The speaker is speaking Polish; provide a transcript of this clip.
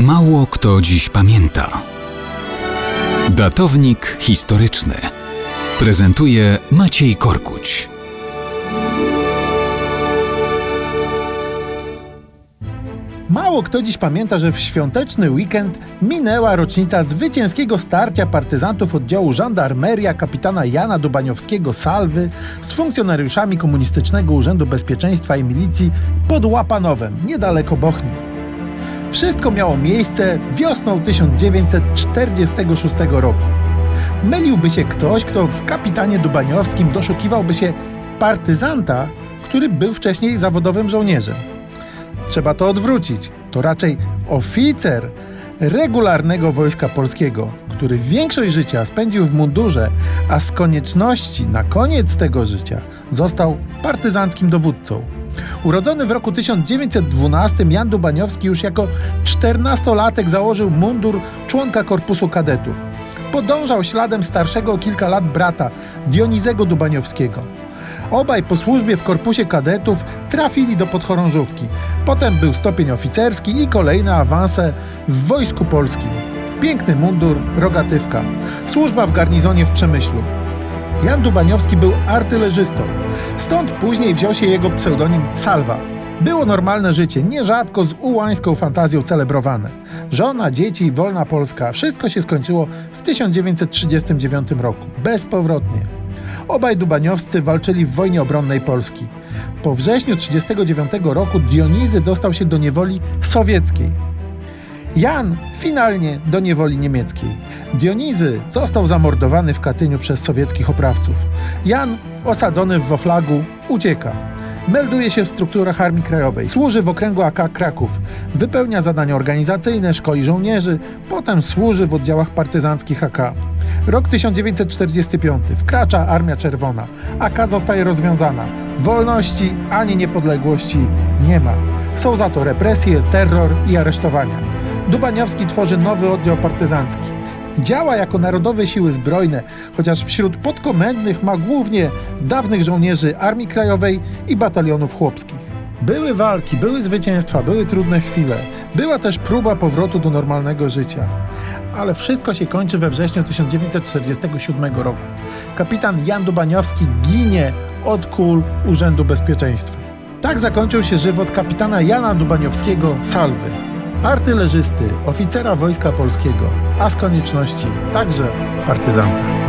Mało kto dziś pamięta. Datownik historyczny prezentuje Maciej Korkuć. Mało kto dziś pamięta, że w świąteczny weekend minęła rocznica zwycięskiego starcia partyzantów oddziału żandarmeria kapitana Jana Dubaniowskiego Salwy z funkcjonariuszami Komunistycznego Urzędu Bezpieczeństwa i Milicji pod Łapanowem, niedaleko Bochni. Wszystko miało miejsce wiosną 1946 roku. Myliłby się ktoś, kto w kapitanie Dubaniowskim doszukiwałby się partyzanta, który był wcześniej zawodowym żołnierzem. Trzeba to odwrócić. To raczej oficer regularnego wojska polskiego, który większość życia spędził w mundurze, a z konieczności na koniec tego życia został partyzanckim dowódcą. Urodzony w roku 1912 Jan Dubaniowski już jako 14-latek założył mundur członka korpusu kadetów. Podążał śladem starszego o kilka lat brata Dionizego Dubaniowskiego. Obaj po służbie w korpusie kadetów trafili do podchorążówki. Potem był stopień oficerski i kolejne awanse w Wojsku Polskim. Piękny mundur, rogatywka. Służba w garnizonie w Przemyślu. Jan Dubaniowski był artylerzystą. Stąd później wziął się jego pseudonim Salwa. Było normalne życie, nierzadko z ułańską fantazją celebrowane. Żona, dzieci wolna Polska. Wszystko się skończyło w 1939 roku. Bezpowrotnie. Obaj Dubaniowscy walczyli w wojnie obronnej Polski. Po wrześniu 1939 roku Dionizy dostał się do niewoli sowieckiej. Jan finalnie do niewoli niemieckiej. Dionizy został zamordowany w Katyniu przez sowieckich oprawców. Jan, osadzony w Woflagu, ucieka. Melduje się w strukturach Armii Krajowej, służy w okręgu AK Kraków, wypełnia zadania organizacyjne, szkoli żołnierzy, potem służy w oddziałach partyzanckich AK. Rok 1945. Wkracza Armia Czerwona. AK zostaje rozwiązana. Wolności ani niepodległości nie ma. Są za to represje, terror i aresztowania. Dubaniowski tworzy nowy oddział partyzancki. Działa jako Narodowe Siły Zbrojne, chociaż wśród podkomendnych ma głównie dawnych żołnierzy Armii Krajowej i batalionów chłopskich. Były walki, były zwycięstwa, były trudne chwile. Była też próba powrotu do normalnego życia. Ale wszystko się kończy we wrześniu 1947 roku. Kapitan Jan Dubaniowski ginie od kul Urzędu Bezpieczeństwa. Tak zakończył się żywot kapitana Jana Dubaniowskiego Salwy artylerzysty, oficera Wojska Polskiego, a z konieczności także partyzanta.